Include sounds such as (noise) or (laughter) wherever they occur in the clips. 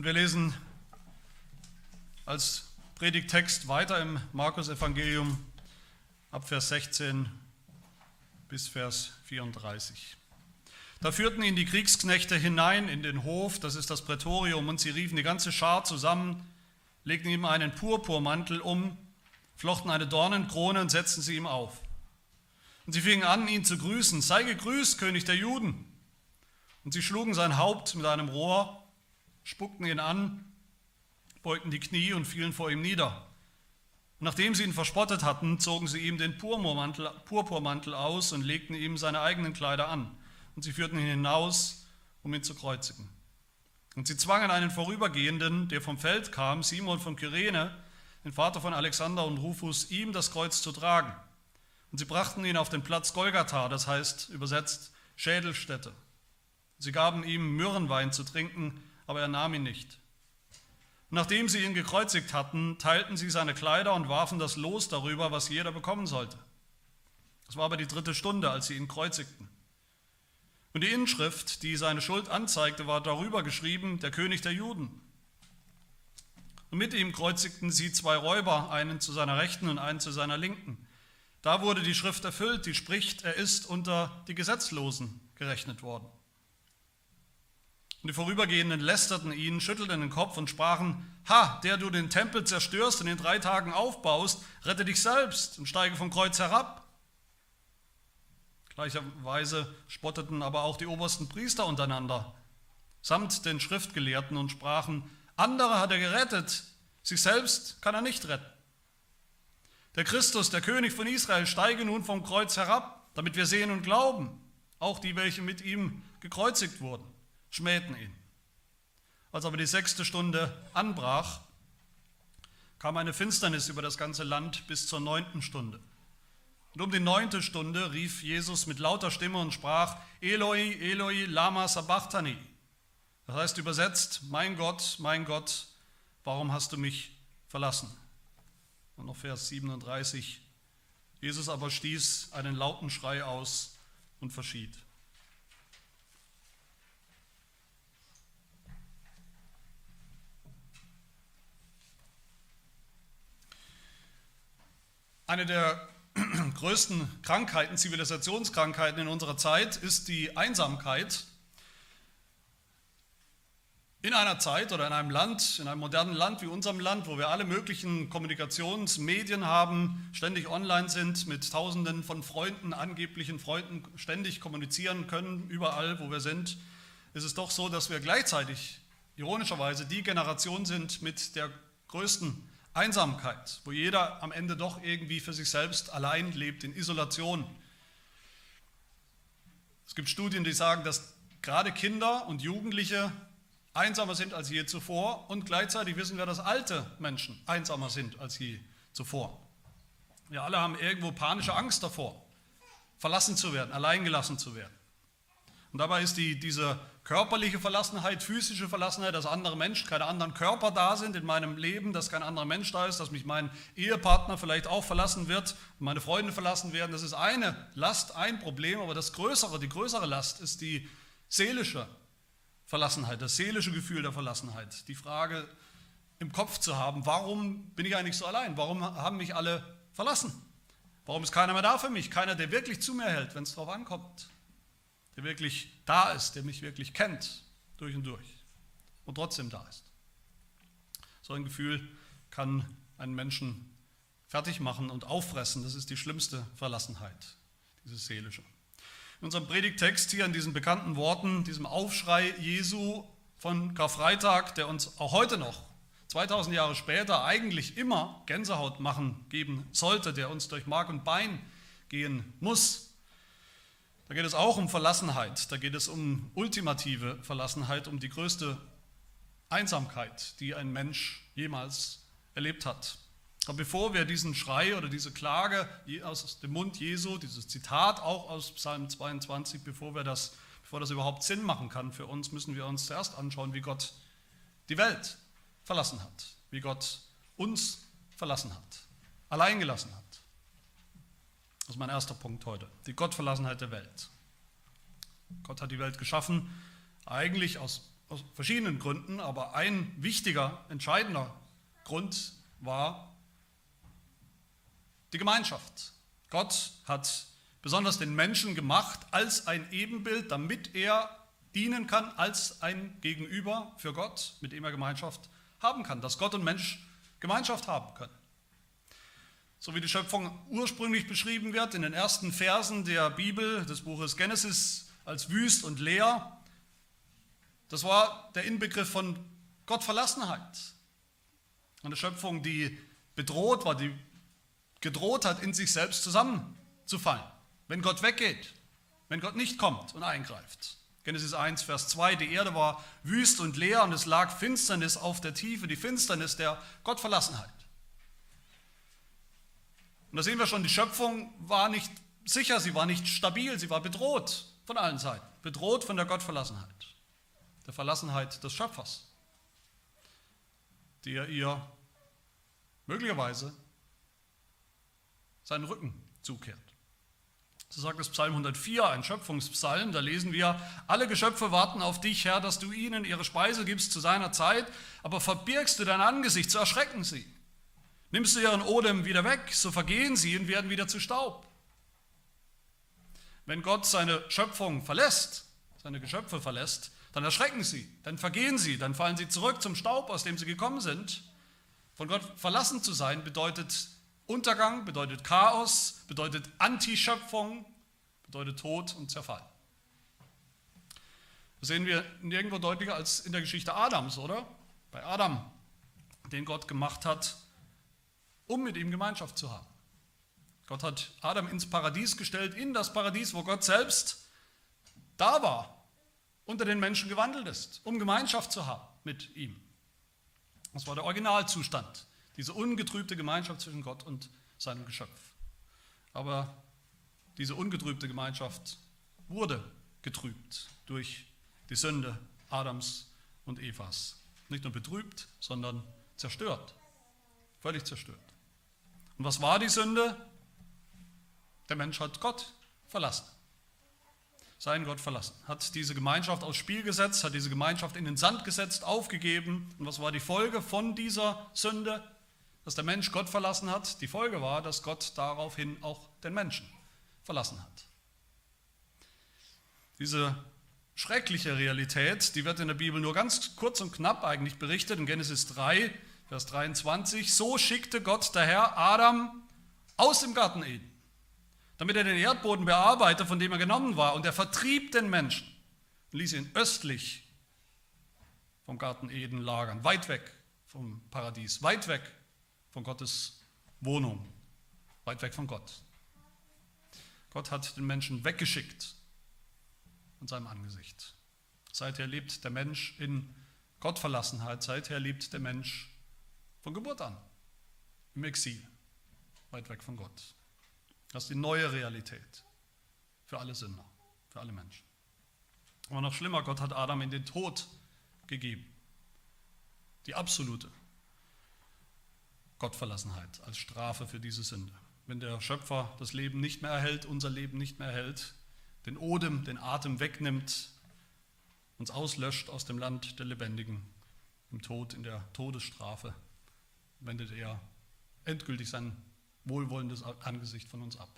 Und wir lesen als Predigtext weiter im Markus-Evangelium ab Vers 16 bis Vers 34. Da führten ihn die Kriegsknechte hinein in den Hof, das ist das Prätorium, und sie riefen die ganze Schar zusammen, legten ihm einen Purpurmantel um, flochten eine Dornenkrone und setzten sie ihm auf. Und sie fingen an, ihn zu grüßen. Sei gegrüßt, König der Juden. Und sie schlugen sein Haupt mit einem Rohr, spuckten ihn an, beugten die Knie und fielen vor ihm nieder. Und nachdem sie ihn verspottet hatten, zogen sie ihm den Purpurmantel, Purpurmantel aus und legten ihm seine eigenen Kleider an. Und sie führten ihn hinaus, um ihn zu kreuzigen. Und sie zwangen einen Vorübergehenden, der vom Feld kam, Simon von Kyrene, den Vater von Alexander und Rufus, ihm das Kreuz zu tragen. Und sie brachten ihn auf den Platz Golgatha, das heißt übersetzt Schädelstätte. Sie gaben ihm Myrrenwein zu trinken, aber er nahm ihn nicht. Nachdem sie ihn gekreuzigt hatten, teilten sie seine Kleider und warfen das Los darüber, was jeder bekommen sollte. Es war aber die dritte Stunde, als sie ihn kreuzigten. Und die Inschrift, die seine Schuld anzeigte, war darüber geschrieben, der König der Juden. Und mit ihm kreuzigten sie zwei Räuber, einen zu seiner Rechten und einen zu seiner Linken. Da wurde die Schrift erfüllt, die spricht, er ist unter die Gesetzlosen gerechnet worden. Und die Vorübergehenden lästerten ihn, schüttelten den Kopf und sprachen, Ha, der du den Tempel zerstörst und in drei Tagen aufbaust, rette dich selbst und steige vom Kreuz herab. Gleicherweise spotteten aber auch die obersten Priester untereinander, samt den Schriftgelehrten und sprachen, andere hat er gerettet, sich selbst kann er nicht retten. Der Christus, der König von Israel, steige nun vom Kreuz herab, damit wir sehen und glauben. Auch die, welche mit ihm gekreuzigt wurden, schmähten ihn. Als aber die sechste Stunde anbrach, kam eine Finsternis über das ganze Land bis zur neunten Stunde. Und um die neunte Stunde rief Jesus mit lauter Stimme und sprach, Eloi, Eloi, lama sabachthani. Das heißt übersetzt, mein Gott, mein Gott, warum hast du mich verlassen? Und noch Vers 37. Jesus aber stieß einen lauten Schrei aus und verschied. Eine der (clears throat) größten Krankheiten, Zivilisationskrankheiten in unserer Zeit ist die Einsamkeit. In einer Zeit oder in einem Land, in einem modernen Land wie unserem Land, wo wir alle möglichen Kommunikationsmedien haben, ständig online sind, mit Tausenden von Freunden, angeblichen Freunden ständig kommunizieren können, überall, wo wir sind, ist es doch so, dass wir gleichzeitig, ironischerweise, die Generation sind mit der größten Einsamkeit, wo jeder am Ende doch irgendwie für sich selbst allein lebt, in Isolation. Es gibt Studien, die sagen, dass gerade Kinder und Jugendliche einsamer sind als je zuvor und gleichzeitig wissen wir, dass alte Menschen einsamer sind als je zuvor. Wir alle haben irgendwo panische Angst davor, verlassen zu werden, alleingelassen zu werden. Und dabei ist die, diese körperliche Verlassenheit, physische Verlassenheit, dass andere Menschen, keine anderen Körper da sind in meinem Leben, dass kein anderer Mensch da ist, dass mich mein Ehepartner vielleicht auch verlassen wird, meine Freunde verlassen werden, das ist eine Last, ein Problem, aber das größere, die größere Last ist die seelische Verlassenheit, das seelische Gefühl der Verlassenheit. Die Frage im Kopf zu haben, warum bin ich eigentlich so allein? Warum haben mich alle verlassen? Warum ist keiner mehr da für mich? Keiner, der wirklich zu mir hält, wenn es darauf ankommt. Der wirklich da ist, der mich wirklich kennt, durch und durch. Und trotzdem da ist. So ein Gefühl kann einen Menschen fertig machen und auffressen. Das ist die schlimmste Verlassenheit, diese seelische. In unserem Predigtext hier in diesen bekannten Worten, diesem Aufschrei Jesu von Karfreitag, der uns auch heute noch, 2000 Jahre später, eigentlich immer Gänsehaut machen geben sollte, der uns durch Mark und Bein gehen muss. Da geht es auch um Verlassenheit, da geht es um ultimative Verlassenheit, um die größte Einsamkeit, die ein Mensch jemals erlebt hat. Aber bevor wir diesen Schrei oder diese Klage aus dem Mund Jesu, dieses Zitat auch aus Psalm 22, bevor, wir das, bevor das überhaupt Sinn machen kann für uns, müssen wir uns zuerst anschauen, wie Gott die Welt verlassen hat, wie Gott uns verlassen hat, allein gelassen hat. Das ist mein erster Punkt heute, die Gottverlassenheit der Welt. Gott hat die Welt geschaffen, eigentlich aus aus verschiedenen Gründen, aber ein wichtiger, entscheidender Grund war die Gemeinschaft. Gott hat besonders den Menschen gemacht als ein Ebenbild, damit er dienen kann als ein Gegenüber für Gott, mit dem er Gemeinschaft haben kann, dass Gott und Mensch Gemeinschaft haben können. So wie die Schöpfung ursprünglich beschrieben wird in den ersten Versen der Bibel, des Buches Genesis, als wüst und leer, das war der Inbegriff von Gottverlassenheit. Eine Schöpfung, die bedroht war, die gedroht hat, in sich selbst zusammenzufallen, wenn Gott weggeht, wenn Gott nicht kommt und eingreift. Genesis 1, Vers 2, die Erde war wüst und leer und es lag Finsternis auf der Tiefe, die Finsternis der Gottverlassenheit. Und da sehen wir schon, die Schöpfung war nicht sicher, sie war nicht stabil, sie war bedroht von allen Seiten, bedroht von der Gottverlassenheit, der Verlassenheit des Schöpfers, der ihr möglicherweise seinen Rücken zukehrt. So sagt es Psalm 104, ein Schöpfungspsalm, da lesen wir, alle Geschöpfe warten auf dich, Herr, dass du ihnen ihre Speise gibst zu seiner Zeit, aber verbirgst du dein Angesicht, so erschrecken sie. Nimmst du ihren Odem wieder weg, so vergehen sie und werden wieder zu Staub. Wenn Gott seine Schöpfung verlässt, seine Geschöpfe verlässt, dann erschrecken sie, dann vergehen sie, dann fallen sie zurück zum Staub, aus dem sie gekommen sind. Von Gott verlassen zu sein bedeutet Untergang, bedeutet Chaos, bedeutet Antischöpfung, bedeutet Tod und Zerfall. Das sehen wir nirgendwo deutlicher als in der Geschichte Adams, oder? Bei Adam, den Gott gemacht hat, um mit ihm Gemeinschaft zu haben. Gott hat Adam ins Paradies gestellt, in das Paradies, wo Gott selbst da war, unter den Menschen gewandelt ist, um Gemeinschaft zu haben mit ihm. Das war der Originalzustand, diese ungetrübte Gemeinschaft zwischen Gott und seinem Geschöpf. Aber diese ungetrübte Gemeinschaft wurde getrübt durch die Sünde Adams und Evas. Nicht nur betrübt, sondern zerstört. Völlig zerstört. Und was war die Sünde? Der Mensch hat Gott verlassen. Seinen Gott verlassen. Hat diese Gemeinschaft aufs Spiel gesetzt, hat diese Gemeinschaft in den Sand gesetzt, aufgegeben. Und was war die Folge von dieser Sünde? Dass der Mensch Gott verlassen hat. Die Folge war, dass Gott daraufhin auch den Menschen verlassen hat. Diese schreckliche Realität, die wird in der Bibel nur ganz kurz und knapp eigentlich berichtet. In Genesis 3 Vers 23, so schickte Gott der Herr Adam aus dem Garten Eden, damit er den Erdboden bearbeite, von dem er genommen war, und er vertrieb den Menschen und ließ ihn östlich vom Garten Eden lagern, weit weg vom Paradies, weit weg von Gottes Wohnung, weit weg von Gott. Gott hat den Menschen weggeschickt von seinem Angesicht. Seither lebt der Mensch in Gottverlassenheit, seither lebt der Mensch von Geburt an. Im Exil. Weit weg von Gott. Das ist die neue Realität. Für alle Sünder. Für alle Menschen. Aber noch schlimmer, Gott hat Adam in den Tod gegeben. Die absolute Gottverlassenheit als Strafe für diese Sünde. Wenn der Schöpfer das Leben nicht mehr erhält, unser Leben nicht mehr erhält, den Odem, den Atem wegnimmt, uns auslöscht aus dem Land der Lebendigen, im Tod, in der Todesstrafe, wendet er endgültig sein wohlwollendes Angesicht von uns ab.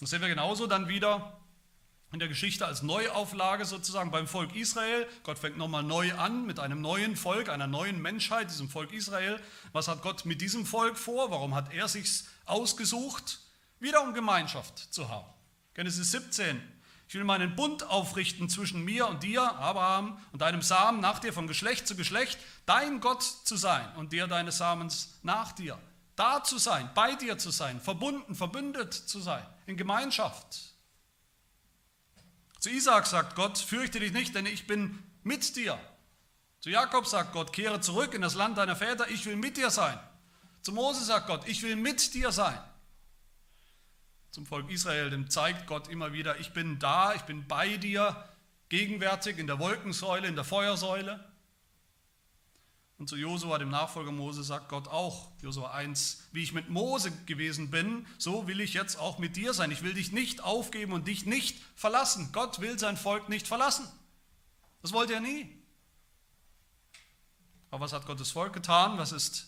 Das sehen wir genauso dann wieder in der Geschichte als Neuauflage sozusagen beim Volk Israel. Gott fängt nochmal neu an mit einem neuen Volk, einer neuen Menschheit, diesem Volk Israel. Was hat Gott mit diesem Volk vor? Warum hat er sich ausgesucht? Wieder um Gemeinschaft zu haben. Genesis 17, ich will meinen Bund aufrichten zwischen mir und dir, Abraham, und deinem Samen nach dir von Geschlecht zu Geschlecht, dein Gott zu sein und dir deines Samens nach dir. Da zu sein, bei dir zu sein, verbunden, verbündet zu sein, in Gemeinschaft. Zu Isaac sagt Gott, fürchte dich nicht, denn ich bin mit dir. Zu Jakob sagt Gott, kehre zurück in das Land deiner Väter, ich will mit dir sein. Zu Mose sagt Gott, ich will mit dir sein zum Volk Israel, dem zeigt Gott immer wieder, ich bin da, ich bin bei dir, gegenwärtig in der Wolkensäule, in der Feuersäule. Und zu Josua, dem Nachfolger Mose, sagt Gott auch, Josua 1, wie ich mit Mose gewesen bin, so will ich jetzt auch mit dir sein. Ich will dich nicht aufgeben und dich nicht verlassen. Gott will sein Volk nicht verlassen. Das wollte er nie. Aber was hat Gottes Volk getan? Was ist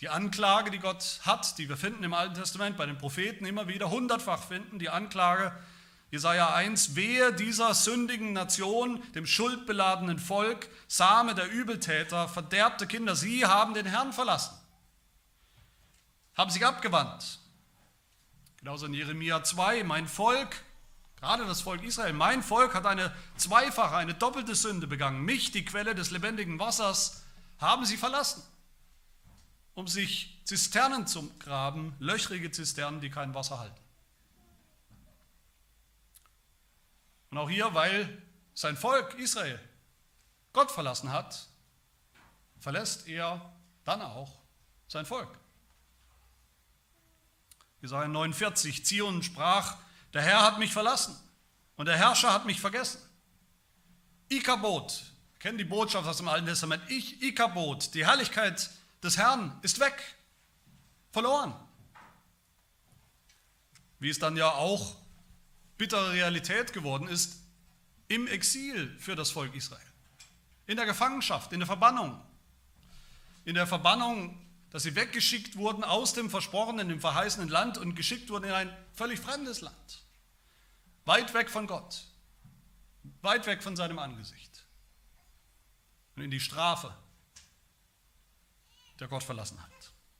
die Anklage, die Gott hat, die wir finden im Alten Testament bei den Propheten immer wieder hundertfach finden? Die Anklage, Jesaja 1, wehe dieser sündigen Nation, dem schuldbeladenen Volk, Same der Übeltäter, verderbte Kinder, sie haben den Herrn verlassen, haben sich abgewandt. Genauso in Jeremia 2, mein Volk, gerade das Volk Israel, mein Volk hat eine zweifache, eine doppelte Sünde begangen. Mich, die Quelle des lebendigen Wassers, haben sie verlassen, um sich Zisternen zu graben, löchrige Zisternen, die kein Wasser halten. Und auch hier, weil sein Volk Israel Gott verlassen hat, verlässt er dann auch sein Volk. Jesaja 49, Zion sprach, der Herr hat mich verlassen und der Herrscher hat mich vergessen. Ikabot, kennen die Botschaft aus dem Alten Testament, ich, Ikabot, die Herrlichkeit des Herrn ist weg, verloren. Wie es dann ja auch bittere Realität geworden ist im Exil für das Volk Israel. In der Gefangenschaft, in der Verbannung. In der Verbannung, dass sie weggeschickt wurden aus dem versprochenen, dem verheißenen Land und geschickt wurden in ein völlig fremdes Land. Weit weg von Gott. Weit weg von seinem Angesicht. Und in die Strafe der Gottverlassenheit.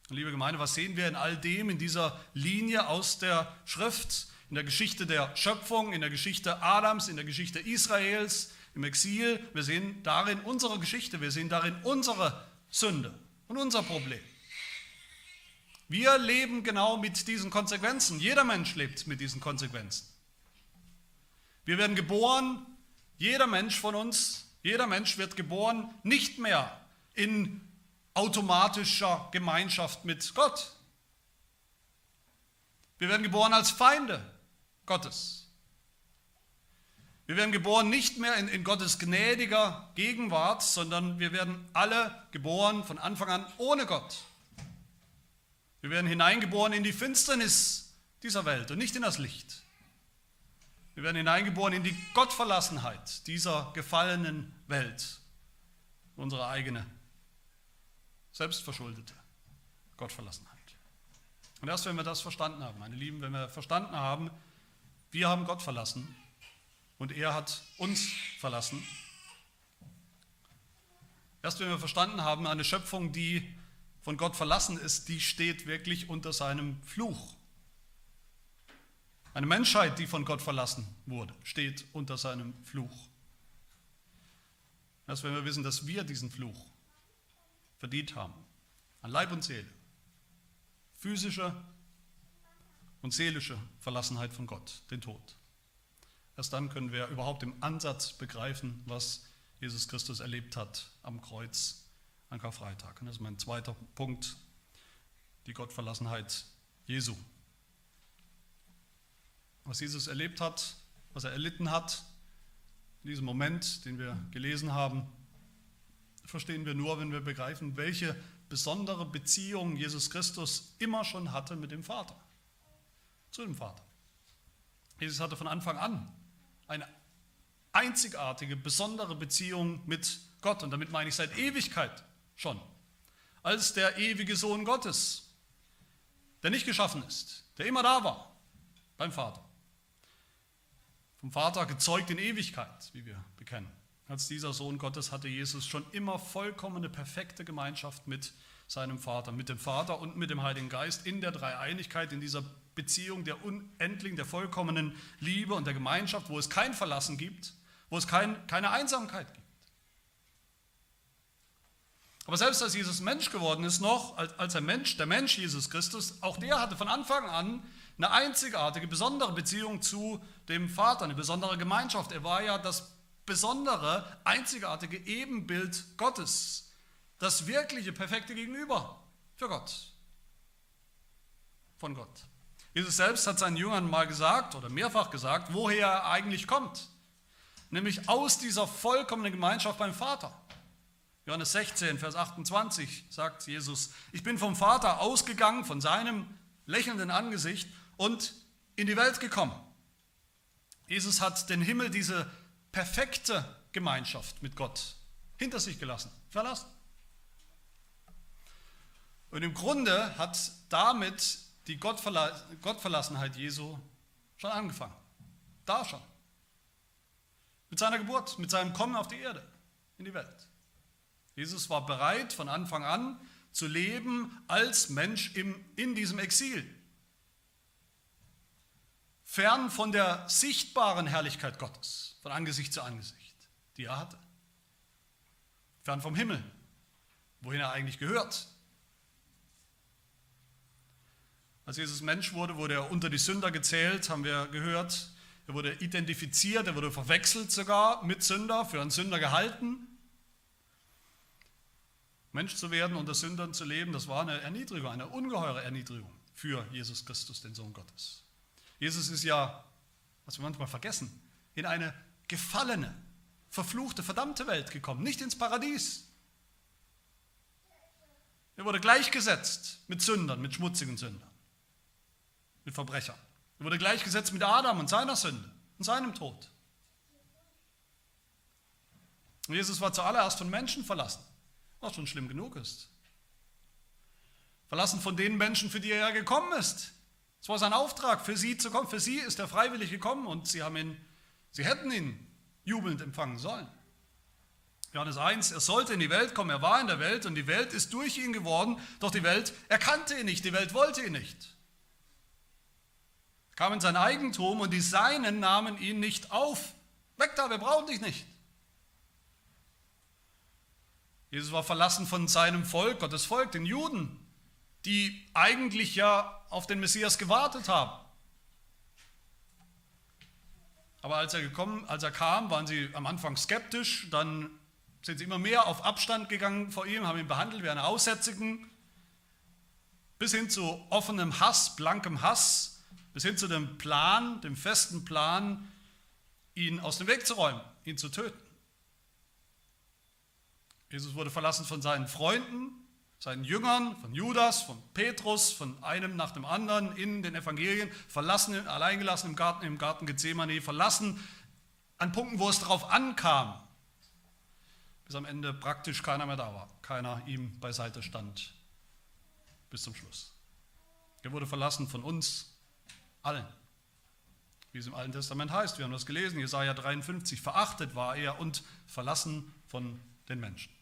Und liebe Gemeinde, was sehen wir in all dem, in dieser Linie aus der Schrift? in der Geschichte der Schöpfung, in der Geschichte Adams, in der Geschichte Israels, im Exil. Wir sehen darin unsere Geschichte, wir sehen darin unsere Sünde und unser Problem. Wir leben genau mit diesen Konsequenzen. Jeder Mensch lebt mit diesen Konsequenzen. Wir werden geboren, jeder Mensch von uns, jeder Mensch wird geboren, nicht mehr in automatischer Gemeinschaft mit Gott. Wir werden geboren als Feinde Gottes. Wir werden geboren nicht mehr in, in, Gottes gnädiger Gegenwart, sondern wir werden alle geboren von Anfang an ohne Gott. Wir werden hineingeboren in die Finsternis dieser Welt und nicht in das Licht. Wir werden hineingeboren in die Gottverlassenheit dieser gefallenen Welt, unsere eigene, selbstverschuldete Gottverlassenheit. Und erst wenn wir das verstanden haben, meine Lieben, wenn wir verstanden haben, wir haben Gott verlassen und er hat uns verlassen. Erst wenn wir verstanden haben, eine Schöpfung, die von Gott verlassen ist, die steht wirklich unter seinem Fluch. Eine Menschheit, die von Gott verlassen wurde, steht unter seinem Fluch. Erst wenn wir wissen, dass wir diesen Fluch verdient haben, an Leib und Seele, physische und seelische Verlassenheit von Gott, den Tod. Erst dann können wir überhaupt im Ansatz begreifen, was Jesus Christus erlebt hat am Kreuz an Karfreitag. Und das ist mein zweiter Punkt, die Gottverlassenheit Jesu. Was Jesus erlebt hat, was er erlitten hat, in diesem Moment, den wir gelesen haben, verstehen wir nur, wenn wir begreifen, welche besondere Beziehung Jesus Christus immer schon hatte mit dem Vater zu dem Vater. Jesus hatte von Anfang an eine einzigartige, besondere Beziehung mit Gott. Und damit meine ich seit Ewigkeit schon. Als der ewige Sohn Gottes, der nicht geschaffen ist, der immer da war beim Vater. Vom Vater gezeugt in Ewigkeit, wie wir bekennen. Als dieser Sohn Gottes hatte Jesus schon immer vollkommene, perfekte Gemeinschaft mit seinem Vater, mit dem Vater und mit dem Heiligen Geist in der Dreieinigkeit, in dieser Beziehung der unendlichen, der vollkommenen Liebe und der Gemeinschaft, wo es kein Verlassen gibt, wo es kein, keine Einsamkeit gibt. Aber selbst als Jesus Mensch geworden ist, noch als, ein Mensch, der Mensch Jesus Christus, auch der hatte von Anfang an eine einzigartige, besondere Beziehung zu dem Vater, eine besondere Gemeinschaft. Er war ja das besondere, einzigartige Ebenbild Gottes, das wirkliche, perfekte Gegenüber für Gott, von Gott. Jesus selbst hat seinen Jüngern mal gesagt oder mehrfach gesagt, woher er eigentlich kommt. Nämlich aus dieser vollkommenen Gemeinschaft beim Vater. Johannes 16, Vers 28 sagt Jesus, ich bin vom Vater ausgegangen, von seinem lächelnden Angesicht und in die Welt gekommen. Jesus hat den Himmel, diese perfekte Gemeinschaft mit Gott hinter sich gelassen, verlassen. Und im Grunde hat damit die Gottverlassenheit Jesu schon angefangen. Da schon. Mit seiner Geburt, mit seinem Kommen auf die Erde, in die Welt. Jesus war bereit, von Anfang an zu leben als Mensch im, in diesem Exil. Fern von der sichtbaren Herrlichkeit Gottes, von Angesicht zu Angesicht, die er hatte. Fern vom Himmel, wohin er eigentlich gehört. Als Jesus Mensch wurde, wurde er unter die Sünder gezählt, haben wir gehört. Er wurde identifiziert, er wurde verwechselt sogar mit Sünder, für einen Sünder gehalten. Mensch zu werden, unter Sündern zu leben, das war eine Erniedrigung, eine ungeheure Erniedrigung für Jesus Christus, den Sohn Gottes. Jesus ist ja, was wir manchmal vergessen, in eine gefallene, verfluchte, verdammte Welt gekommen, nicht ins Paradies. Er wurde gleichgesetzt mit Sündern, mit schmutzigen Sündern, mit Verbrechern. Er wurde gleichgesetzt mit Adam und seiner Sünde und seinem Tod. Und Jesus war zuallererst von Menschen verlassen was schon schlimm genug ist. Verlassen von den Menschen, für die er ja gekommen ist. Es war sein Auftrag, für sie zu kommen. Für sie ist er freiwillig gekommen und sie, haben ihn, sie hätten ihn jubelnd empfangen sollen. Johannes 1, er sollte in die Welt kommen, er war in der Welt und die Welt ist durch ihn geworden, doch die Welt erkannte ihn nicht, die Welt wollte ihn nicht. Er kam in sein Eigentum und die Seinen nahmen ihn nicht auf. Weg da, wir brauchen dich nicht. Jesus war verlassen von seinem Volk, Gottes Volk, den Juden, die eigentlich ja auf den Messias gewartet haben. Aber als er, gekommen, als er kam, waren sie am Anfang skeptisch, dann sind sie immer mehr auf Abstand gegangen vor ihm, haben ihn behandelt wie einen Aussätzigen, bis hin zu offenem Hass, blankem Hass, bis hin zu dem Plan, dem festen Plan, ihn aus dem Weg zu räumen, ihn zu töten. Jesus wurde verlassen von seinen Freunden, seinen Jüngern, von Judas, von Petrus, von einem nach dem anderen in den Evangelien, verlassen, alleingelassen im Garten, im Garten Gethsemane, verlassen an Punkten, wo es darauf ankam, bis am Ende praktisch keiner mehr da war, keiner ihm beiseite stand bis zum Schluss. Er wurde verlassen von uns allen, wie es im Alten Testament heißt. Wir haben das gelesen, Jesaja 53. Verachtet war er und verlassen von den Menschen.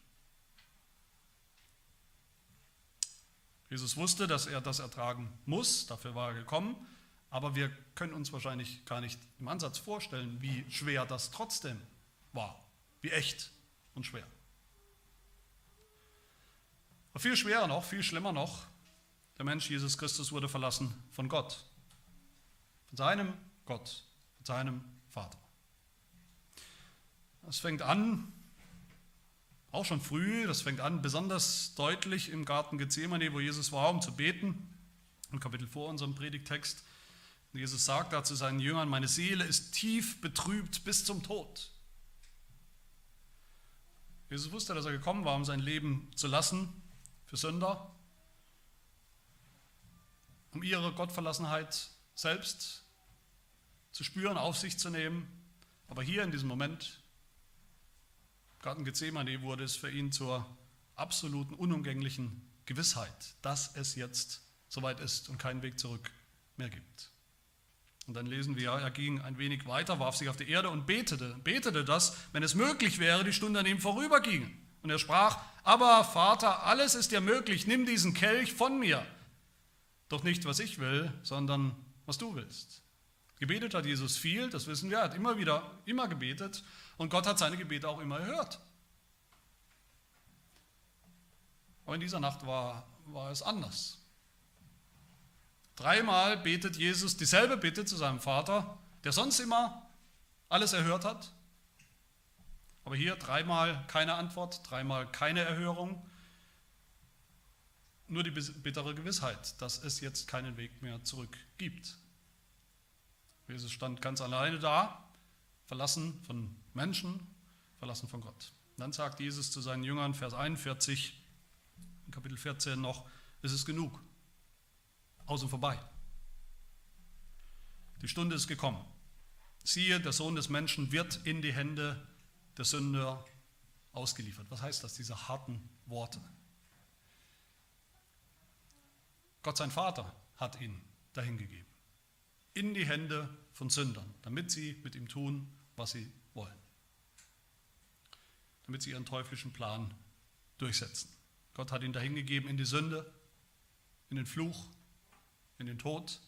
Jesus wusste, dass er das ertragen muss, dafür war er gekommen, aber wir können uns wahrscheinlich gar nicht im Ansatz vorstellen, wie schwer das trotzdem war, wie echt und schwer. Aber viel schwerer noch, viel schlimmer noch, der Mensch Jesus Christus wurde verlassen von Gott, von seinem Gott, von seinem Vater. Es fängt an auch schon früh, das fängt an besonders deutlich im Garten Gethsemane, wo Jesus war, um zu beten, im Kapitel vor unserem Predigtext. Jesus sagt da zu seinen Jüngern, meine Seele ist tief betrübt bis zum Tod. Jesus wusste, dass er gekommen war, um sein Leben zu lassen für Sünder, um ihre Gottverlassenheit selbst zu spüren, auf sich zu nehmen. Aber hier in diesem Moment Garten Gethsemane wurde es für ihn zur absoluten, unumgänglichen Gewissheit, dass es jetzt soweit ist und keinen Weg zurück mehr gibt. Und dann lesen wir, er ging ein wenig weiter, warf sich auf die Erde und betete, betete das, wenn es möglich wäre, die Stunde an ihm vorüberging. Und er sprach, aber Vater, alles ist dir möglich, nimm diesen Kelch von mir. Doch nicht, was ich will, sondern was du willst. Gebetet hat Jesus viel, das wissen wir, er hat immer wieder, immer gebetet und Gott hat seine Gebete auch immer erhört. Aber in dieser Nacht war, war es anders. Dreimal betet Jesus dieselbe Bitte zu seinem Vater, der sonst immer alles erhört hat. Aber hier dreimal keine Antwort, dreimal keine Erhörung. Nur die bittere Gewissheit, dass es jetzt keinen Weg mehr zurück gibt. Jesus stand ganz alleine da, verlassen von Menschen, verlassen von Gott. dann sagt Jesus zu seinen Jüngern, Vers 41, Kapitel 14 noch, es ist genug, aus und vorbei. Die Stunde ist gekommen. Siehe, der Sohn des Menschen wird in die Hände der Sünder ausgeliefert. Was heißt das, diese harten Worte? Gott sein Vater hat ihn dahingegeben. In die Hände von Sündern, damit sie mit ihm tun, was sie wollen. Damit sie ihren teuflischen Plan durchsetzen. Gott hat ihn dahingegeben in die Sünde, in den Fluch, in den Tod.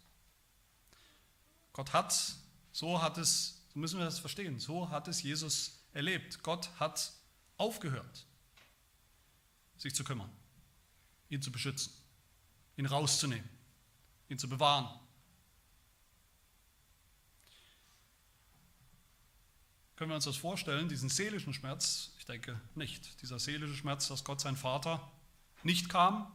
Gott hat, so hat es, so müssen wir das verstehen, so hat es Jesus erlebt. Gott hat aufgehört, sich zu kümmern, ihn zu beschützen, ihn rauszunehmen, ihn zu bewahren. Können wir uns das vorstellen, diesen seelischen Schmerz? Ich denke nicht. Dieser seelische Schmerz, dass Gott sein Vater nicht kam,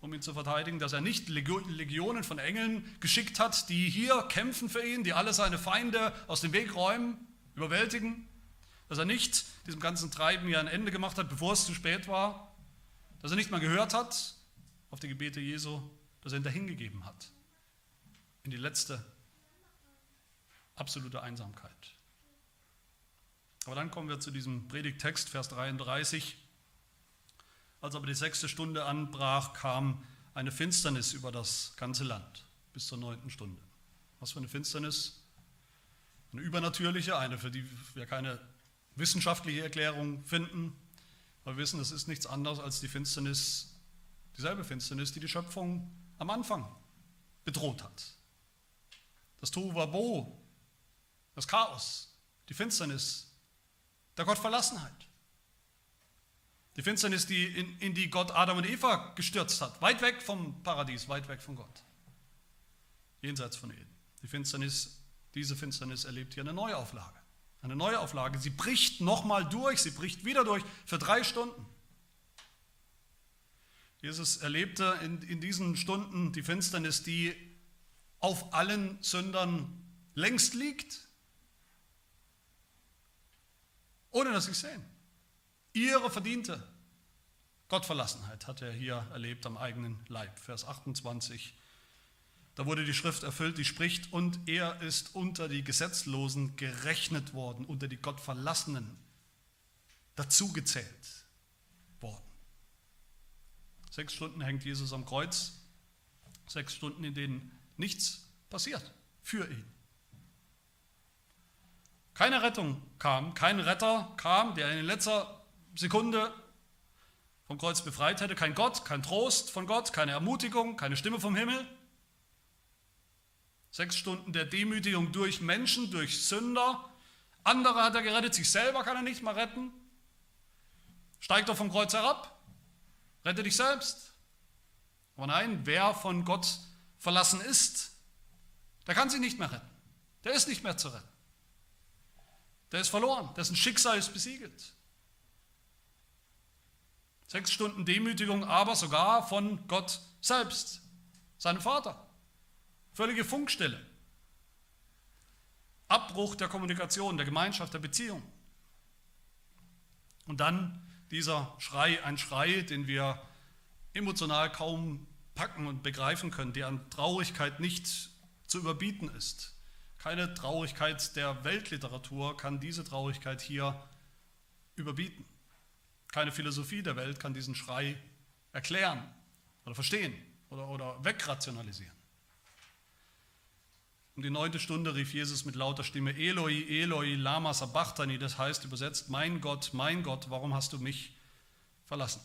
um ihn zu verteidigen, dass er nicht Legionen von Engeln geschickt hat, die hier kämpfen für ihn, die alle seine Feinde aus dem Weg räumen, überwältigen, dass er nicht diesem ganzen Treiben hier ein Ende gemacht hat, bevor es zu spät war, dass er nicht mal gehört hat auf die Gebete Jesu, dass er ihn dahingegeben hat in die letzte absolute Einsamkeit. Aber dann kommen wir zu diesem Predigttext, Vers 33. Als aber die sechste Stunde anbrach, kam eine Finsternis über das ganze Land bis zur neunten Stunde. Was für eine Finsternis? Eine übernatürliche, eine, für die wir keine wissenschaftliche Erklärung finden. Aber wir wissen, es ist nichts anderes als die Finsternis, dieselbe Finsternis, die die Schöpfung am Anfang bedroht hat. Das Tohuwabo, das Chaos, die Finsternis der Gottverlassenheit. Die Finsternis, die in, in die Gott Adam und Eva gestürzt hat, weit weg vom Paradies, weit weg von Gott, jenseits von Eden. Die Finsternis, diese Finsternis erlebt hier eine Neuauflage. Eine Neuauflage. Sie bricht nochmal durch, sie bricht wieder durch für drei Stunden. Jesus erlebte in, in diesen Stunden die Finsternis, die auf allen Sündern längst liegt, ohne dass sie es sehen. Ihre verdiente Gottverlassenheit hat er hier erlebt am eigenen Leib. Vers 28. Da wurde die Schrift erfüllt, die spricht, und er ist unter die Gesetzlosen gerechnet worden, unter die Gottverlassenen dazugezählt worden. Sechs Stunden hängt Jesus am Kreuz, sechs Stunden, in denen nichts passiert für ihn. Keine Rettung kam, kein Retter kam, der in letzter Sekunde vom Kreuz befreit hätte. Kein Gott, kein Trost von Gott, keine Ermutigung, keine Stimme vom Himmel. Sechs Stunden der Demütigung durch Menschen, durch Sünder. Andere hat er gerettet, sich selber kann er nicht mal retten. Steig doch vom Kreuz herab, rette dich selbst. Aber nein, wer von Gott verlassen ist, der kann sich nicht mehr retten. Der ist nicht mehr zu retten. Der ist verloren, dessen Schicksal ist besiegelt. Sechs Stunden Demütigung, aber sogar von Gott selbst, seinem Vater. Völlige Funkstille. Abbruch der Kommunikation, der Gemeinschaft, der Beziehung. Und dann dieser Schrei, ein Schrei, den wir emotional kaum packen und begreifen können, der an Traurigkeit nicht zu überbieten ist. Keine Traurigkeit der Weltliteratur kann diese Traurigkeit hier überbieten. Keine Philosophie der Welt kann diesen Schrei erklären oder verstehen oder, oder wegrationalisieren. Um die neunte Stunde rief Jesus mit lauter Stimme, Eloi, Eloi, lama sabachthani, das heißt übersetzt, mein Gott, mein Gott, warum hast du mich verlassen?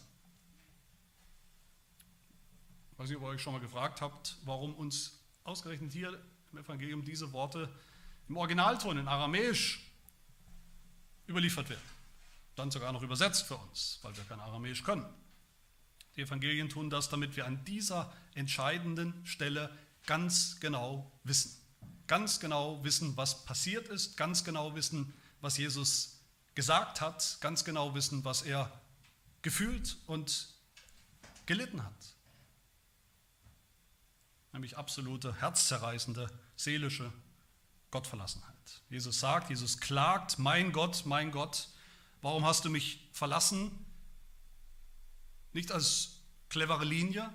Ich weiß nicht, ob ihr euch schon mal gefragt habt, warum uns ausgerechnet hier im Evangelium diese Worte im Originalton in Aramäisch überliefert werden dann sogar noch übersetzt für uns, weil wir kein Aramäisch können. Die Evangelien tun das, damit wir an dieser entscheidenden Stelle ganz genau wissen. Ganz genau wissen, was passiert ist, ganz genau wissen, was Jesus gesagt hat, ganz genau wissen, was er gefühlt und gelitten hat. Nämlich absolute, herzzerreißende, seelische Gottverlassenheit. Jesus sagt, Jesus klagt, mein Gott, mein Gott, Warum hast du mich verlassen? Nicht als clevere Linie,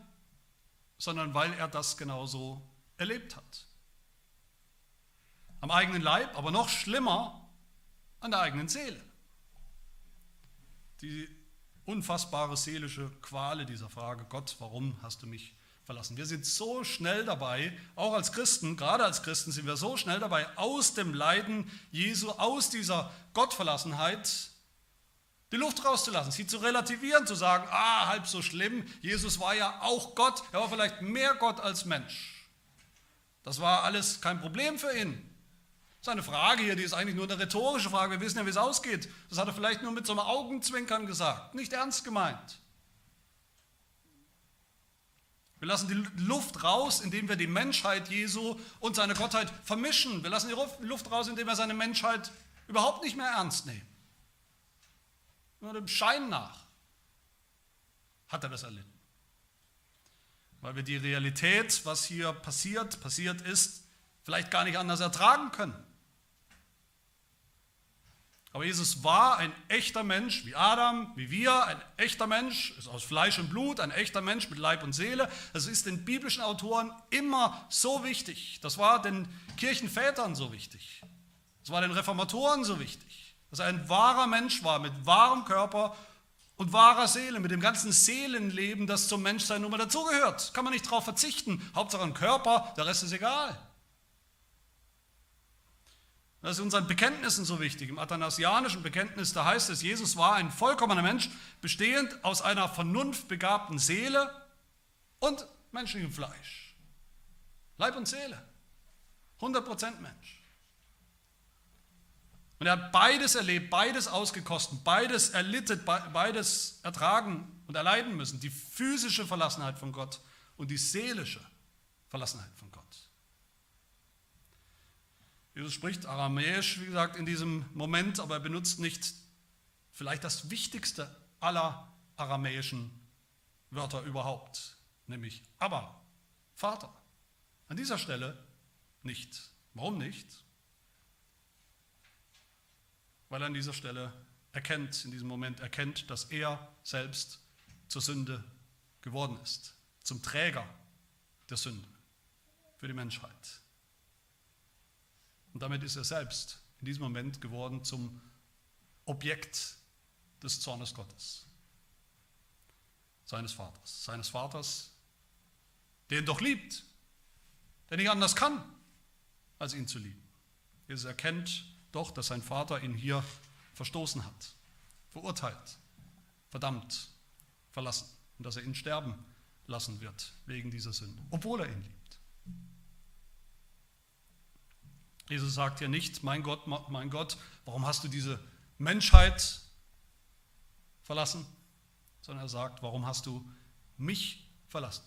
sondern weil er das genauso erlebt hat. Am eigenen Leib, aber noch schlimmer an der eigenen Seele. die unfassbare seelische Quale dieser Frage, Gott, warum hast du mich verlassen? Wir sind so schnell dabei, auch als Christen, gerade als Christen sind wir so schnell dabei, aus dem Leiden Jesu, aus dieser Gottverlassenheit die Luft rauszulassen, sie zu relativieren, zu sagen, ah, halb so schlimm, Jesus war ja auch Gott, er war vielleicht mehr Gott als Mensch. Das war alles kein Problem für ihn. Das ist eine Frage hier, die ist eigentlich nur eine rhetorische Frage. Wir wissen ja, wie es ausgeht. Das hat er vielleicht nur mit so einem Augenzwinkern gesagt, nicht ernst gemeint. Wir lassen die Luft raus, indem wir die Menschheit Jesu und seine Gottheit vermischen. Wir lassen die Luft raus, indem wir seine Menschheit überhaupt nicht mehr ernst nehmen. Nur dem Schein nach hat er das erlitten. Weil wir die Realität, was hier passiert, passiert ist, vielleicht gar nicht anders ertragen können. Aber Jesus war ein echter Mensch, wie Adam, wie wir, ein echter Mensch, ist aus Fleisch und Blut, ein echter Mensch mit Leib und Seele. Das ist den biblischen Autoren immer so wichtig. Das war den Kirchenvätern so wichtig. Das war den Reformatoren so wichtig. Dass er ein wahrer Mensch war, mit wahrem Körper und wahrer Seele, mit dem ganzen Seelenleben, das zum Menschsein nun mal dazugehört. Kann man nicht darauf verzichten. Hauptsache ein Körper, der Rest ist egal. Das ist unseren Bekenntnissen so wichtig. Im athanasianischen Bekenntnis, da heißt es, Jesus war ein vollkommener Mensch, bestehend aus einer vernunftbegabten Seele und menschlichem Fleisch. Leib und Seele. 100% Mensch. Und er hat beides erlebt, beides ausgekostet, beides erlitten, beides ertragen und erleiden müssen. Die physische Verlassenheit von Gott und die seelische Verlassenheit von Gott. Jesus spricht Aramäisch, wie gesagt, in diesem Moment, aber er benutzt nicht vielleicht das wichtigste aller aramäischen Wörter überhaupt, nämlich aber, Vater. An dieser Stelle nicht. Warum nicht? Weil er an dieser Stelle erkennt, in diesem Moment erkennt, dass er selbst zur Sünde geworden ist, zum Träger der Sünde für die Menschheit. Und damit ist er selbst in diesem Moment geworden zum Objekt des Zornes Gottes, seines Vaters, seines Vaters, der ihn doch liebt, der nicht anders kann, als ihn zu lieben. Jesus erkennt doch, dass sein Vater ihn hier verstoßen hat, verurteilt, verdammt, verlassen und dass er ihn sterben lassen wird wegen dieser Sünde, obwohl er ihn liebt. Jesus sagt ja nicht, mein Gott, mein Gott, warum hast du diese Menschheit verlassen? Sondern er sagt, warum hast du mich verlassen?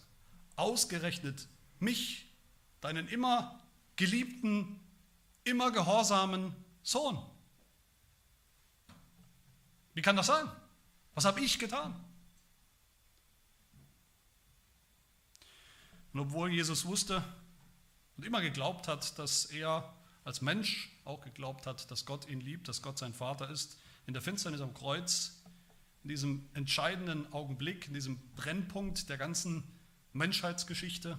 Ausgerechnet mich, deinen immer geliebten, immer gehorsamen Sohn. Wie kann das sein? Was habe ich getan? Und obwohl Jesus wusste und immer geglaubt hat, dass er als Mensch auch geglaubt hat, dass Gott ihn liebt, dass Gott sein Vater ist, in der Finsternis am Kreuz, in diesem entscheidenden Augenblick, in diesem Brennpunkt der ganzen Menschheitsgeschichte,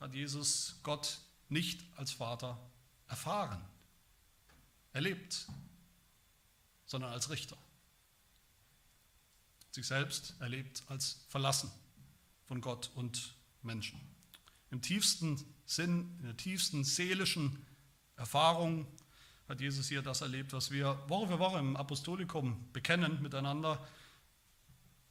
hat Jesus Gott nicht als Vater erfahren, erlebt, sondern als Richter. Sich selbst erlebt als verlassen von Gott und Menschen. Im tiefsten Sinn, in der tiefsten seelischen Erfahrung hat Jesus hier das erlebt, was wir Woche für Woche im Apostolikum bekennen miteinander,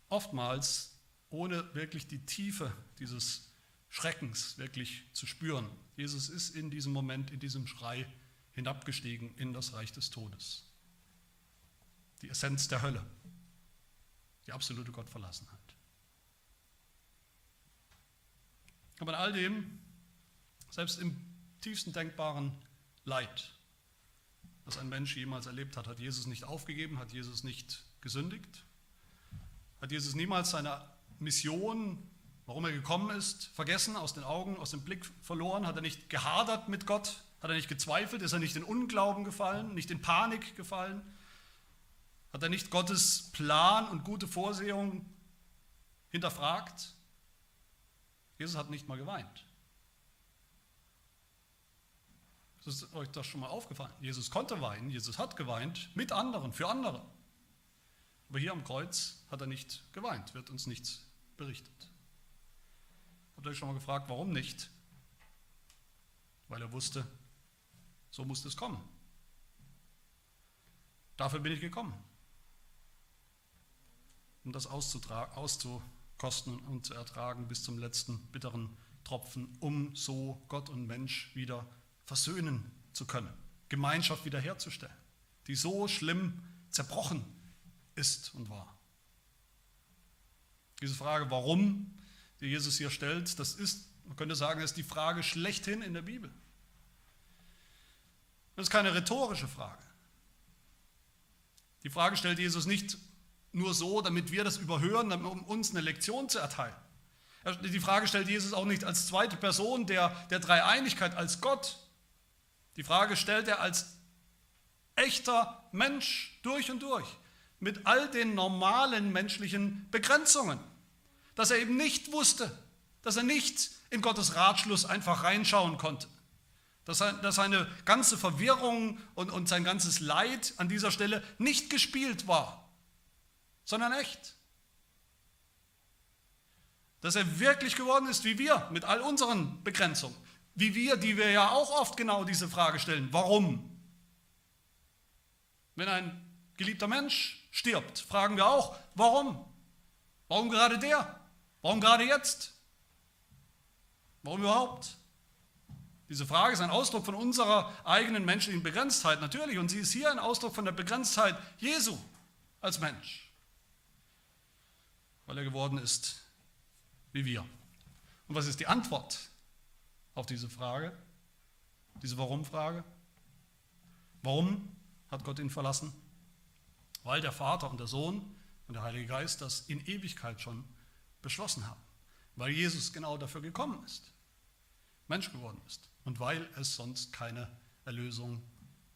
oftmals ohne wirklich die Tiefe dieses Schreckens wirklich zu spüren. Jesus ist in diesem Moment, in diesem Schrei hinabgestiegen in das Reich des Todes. Die Essenz der Hölle, die absolute Gottverlassenheit. Aber in all dem, selbst im tiefsten denkbaren Leid, das ein Mensch jemals erlebt hat, hat Jesus nicht aufgegeben, hat Jesus nicht gesündigt, hat Jesus niemals seine Mission, warum er gekommen ist, vergessen, aus den Augen, aus dem Blick verloren, hat er nicht gehadert mit Gott, hat er nicht gezweifelt, ist er nicht in Unglauben gefallen, nicht in Panik gefallen, hat er nicht Gottes Plan und gute Vorsehung hinterfragt. Jesus hat nicht mal geweint. Ist euch das schon mal aufgefallen? Jesus konnte weinen, Jesus hat geweint mit anderen, für andere. Aber hier am Kreuz hat er nicht geweint, wird uns nichts berichtet. Habt ihr euch schon mal gefragt, warum nicht? Weil er wusste, so muss es kommen. Dafür bin ich gekommen, um das auszukosten und zu ertragen bis zum letzten bitteren Tropfen, um so Gott und Mensch wieder versöhnen zu können, Gemeinschaft wiederherzustellen, die so schlimm zerbrochen ist und war. Diese Frage, warum, die Jesus hier stellt, das ist, man könnte sagen, das ist die Frage schlechthin in der Bibel. Das ist keine rhetorische Frage. Die Frage stellt Jesus nicht nur so, damit wir das überhören, um uns eine Lektion zu erteilen. Die Frage stellt Jesus auch nicht als zweite Person der, der Dreieinigkeit, als Gott. Die Frage stellt er als echter Mensch durch und durch, mit all den normalen menschlichen Begrenzungen. Dass er eben nicht wusste, dass er nicht in Gottes Ratschluss einfach reinschauen konnte. Dass, dass seine ganze Verwirrung und, und sein ganzes Leid an dieser Stelle nicht gespielt war, sondern echt dass er wirklich geworden ist wie wir, mit all unseren Begrenzungen. Wie wir, die wir ja auch oft genau diese Frage stellen. Warum? Wenn ein geliebter Mensch stirbt, fragen wir auch, warum? Warum gerade der? Warum gerade jetzt? Warum überhaupt? Diese Frage ist ein Ausdruck von unserer eigenen menschlichen Begrenztheit, natürlich, und sie ist hier ein Ausdruck von der Begrenztheit Jesu als Mensch, weil er geworden ist wie wir. Und was ist die Antwort auf diese Frage, diese Warum-Frage? Warum hat Gott ihn verlassen? Weil der Vater und der Sohn und der Heilige Geist das in Ewigkeit schon beschlossen haben. Weil Jesus genau dafür gekommen ist, Mensch geworden ist. Und weil es sonst keine Erlösung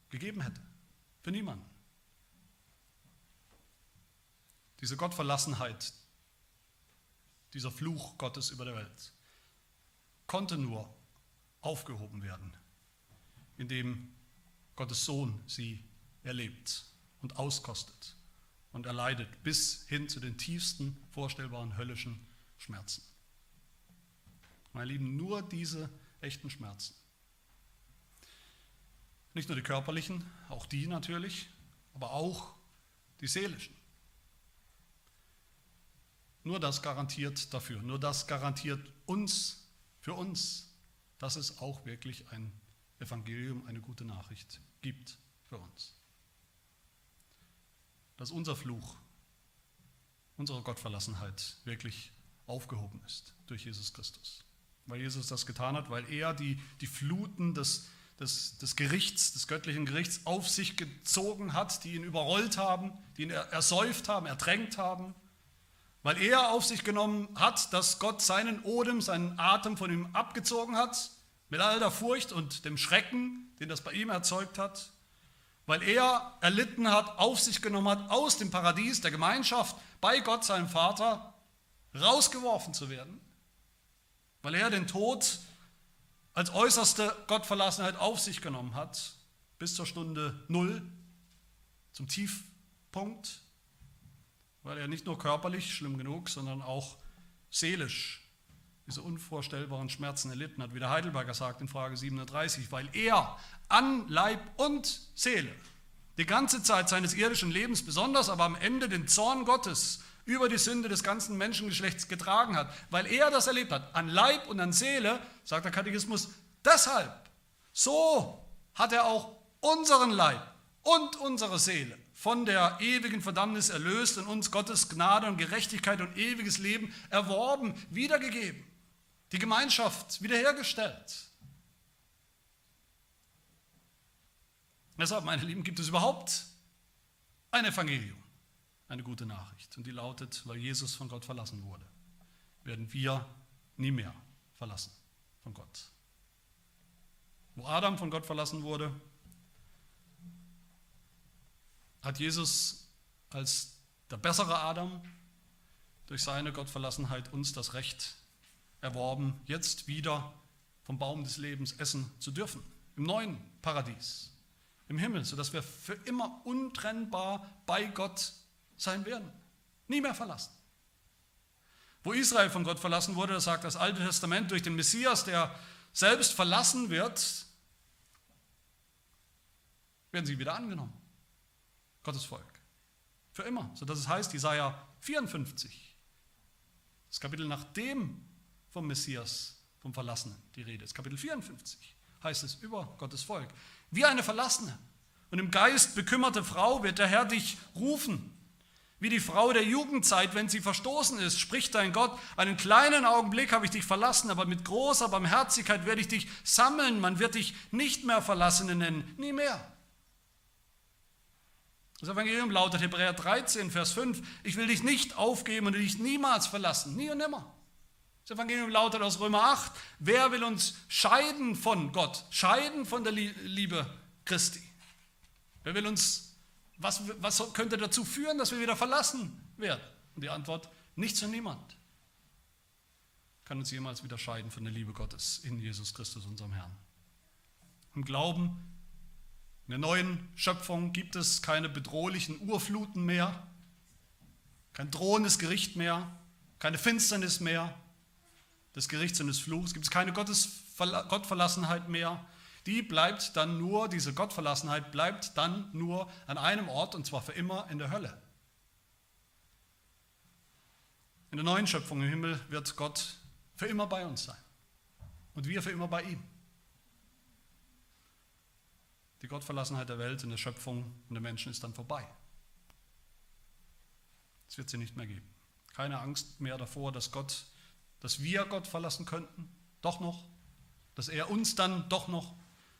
gegeben hätte. Für niemanden. Diese Gottverlassenheit, dieser Fluch Gottes über der Welt, konnte nur aufgehoben werden, indem Gottes Sohn sie erlebt und auskostet und erleidet bis hin zu den tiefsten vorstellbaren höllischen Schmerzen. Meine Lieben, nur diese echten Schmerzen. Nicht nur die körperlichen, auch die natürlich, aber auch die seelischen. Nur das garantiert dafür, nur das garantiert uns, für uns, dass es auch wirklich ein Evangelium, eine gute Nachricht gibt für uns. Dass unser Fluch, unsere Gottverlassenheit wirklich aufgehoben ist durch Jesus Christus. Weil Jesus das getan hat, weil er die, die Fluten des, des, des Gerichts, des göttlichen Gerichts auf sich gezogen hat, die ihn überrollt haben, die ihn ersäuft haben, ertränkt haben weil er auf sich genommen hat, dass Gott seinen Odem, seinen Atem von ihm abgezogen hat, mit all der Furcht und dem Schrecken, den das bei ihm erzeugt hat, weil er erlitten hat, auf sich genommen hat, aus dem Paradies der Gemeinschaft bei Gott, seinem Vater, rausgeworfen zu werden, weil er den Tod als äußerste Gottverlassenheit auf sich genommen hat, bis zur Stunde Null, zum Tiefpunkt weil er nicht nur körperlich schlimm genug, sondern auch seelisch diese unvorstellbaren Schmerzen erlitten hat, wie der Heidelberger sagt in Frage 37, weil er an Leib und Seele die ganze Zeit seines irdischen Lebens, besonders aber am Ende den Zorn Gottes über die Sünde des ganzen Menschengeschlechts getragen hat, weil er das erlebt hat, an Leib und an Seele, sagt der Katechismus, deshalb, so hat er auch unseren Leib und unsere Seele von der ewigen Verdammnis erlöst und uns Gottes Gnade und Gerechtigkeit und ewiges Leben erworben, wiedergegeben, die Gemeinschaft wiederhergestellt. Deshalb, meine Lieben, gibt es überhaupt ein Evangelium, eine gute Nachricht. Und die lautet, weil Jesus von Gott verlassen wurde, werden wir nie mehr verlassen von Gott. Wo Adam von Gott verlassen wurde, hat Jesus als der bessere Adam durch seine Gottverlassenheit uns das Recht erworben, jetzt wieder vom Baum des Lebens essen zu dürfen, im neuen Paradies, im Himmel, sodass wir für immer untrennbar bei Gott sein werden. Nie mehr verlassen. Wo Israel von Gott verlassen wurde, das sagt das Alte Testament, durch den Messias, der selbst verlassen wird, werden sie wieder angenommen. Gottes Volk. Für immer. So dass es heißt, Jesaja 54, das Kapitel nach dem vom Messias, vom Verlassenen, die Rede ist. Kapitel 54 heißt es über Gottes Volk. Wie eine Verlassene und im Geist bekümmerte Frau wird der Herr dich rufen. Wie die Frau der Jugendzeit, wenn sie verstoßen ist, spricht dein Gott, einen kleinen Augenblick habe ich dich verlassen, aber mit großer Barmherzigkeit werde ich dich sammeln. Man wird dich nicht mehr Verlassene nennen, nie mehr. Das Evangelium lautet Hebräer 13, Vers 5, ich will dich nicht aufgeben und dich niemals verlassen, nie und nimmer. Das Evangelium lautet aus Römer 8, wer will uns scheiden von Gott, scheiden von der Liebe Christi? Wer will uns, was, was könnte dazu führen, dass wir wieder verlassen werden? Und die Antwort, nichts und niemand kann uns jemals wieder scheiden von der Liebe Gottes in Jesus Christus, unserem Herrn. Im Glauben, in der neuen Schöpfung gibt es keine bedrohlichen Urfluten mehr, kein drohendes Gericht mehr, keine Finsternis mehr, des Gerichts und des Fluchs, gibt es keine Gottverlassenheit mehr, die bleibt dann nur, diese Gottverlassenheit bleibt dann nur an einem Ort und zwar für immer in der Hölle. In der neuen Schöpfung im Himmel wird Gott für immer bei uns sein und wir für immer bei ihm. Die Gottverlassenheit der Welt und der Schöpfung und der Menschen ist dann vorbei. Es wird sie nicht mehr geben. Keine Angst mehr davor, dass Gott, dass wir Gott verlassen könnten, doch noch, dass er uns dann doch noch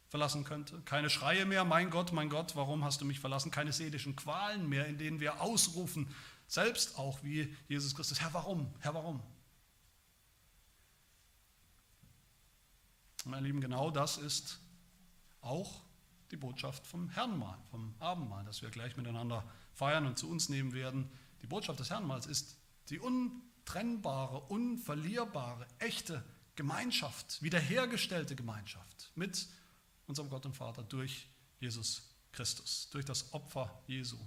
verlassen könnte. Keine Schreie mehr, mein Gott, mein Gott, warum hast du mich verlassen? Keine seelischen Qualen mehr, in denen wir ausrufen, selbst auch wie Jesus Christus, Herr, warum? Herr, warum? Meine Lieben, genau das ist auch die Botschaft vom Herrnmahl, vom Abendmahl, das wir gleich miteinander feiern und zu uns nehmen werden. Die Botschaft des Herrnmahls ist die untrennbare, unverlierbare, echte Gemeinschaft, wiederhergestellte Gemeinschaft mit unserem Gott und Vater, durch Jesus Christus, durch das Opfer Jesu,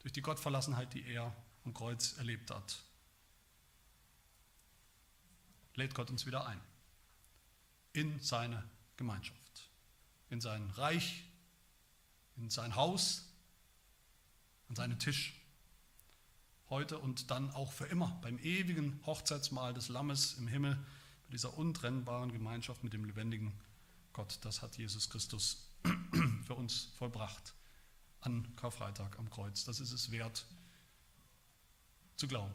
durch die Gottverlassenheit, die er am Kreuz erlebt hat. Lädt Gott uns wieder ein in seine Gemeinschaft, in sein Reich, in sein Haus, an seinen Tisch. Heute und dann auch für immer beim ewigen Hochzeitsmahl des Lammes im Himmel, bei dieser untrennbaren Gemeinschaft mit dem lebendigen Gott, das hat Jesus Christus (clears throat) für uns vollbracht an Karfreitag am Kreuz. Das ist es wert zu glauben,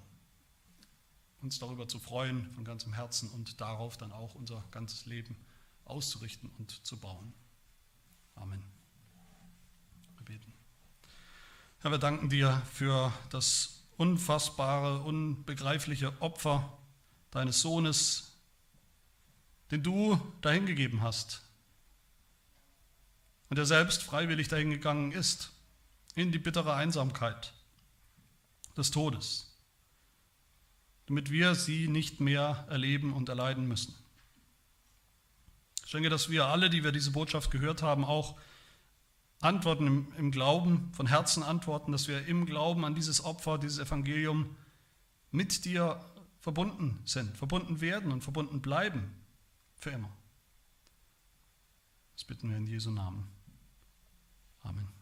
uns darüber zu freuen von ganzem Herzen und darauf dann auch unser ganzes Leben auszurichten und zu bauen. Amen. Wir beten. Herr, wir danken dir für das unfassbare, unbegreifliche Opfer deines Sohnes, den du dahingegeben hast und der selbst freiwillig dahin gegangen ist, in die bittere Einsamkeit des Todes, damit wir sie nicht mehr erleben und erleiden müssen. Ich denke, dass wir alle, die wir diese Botschaft gehört haben, auch antworten im, im Glauben, von Herzen antworten, dass wir im Glauben an dieses Opfer, dieses Evangelium mit dir verbunden sind, verbunden werden und verbunden bleiben für immer. Das bitten wir in Jesu Namen. Amen.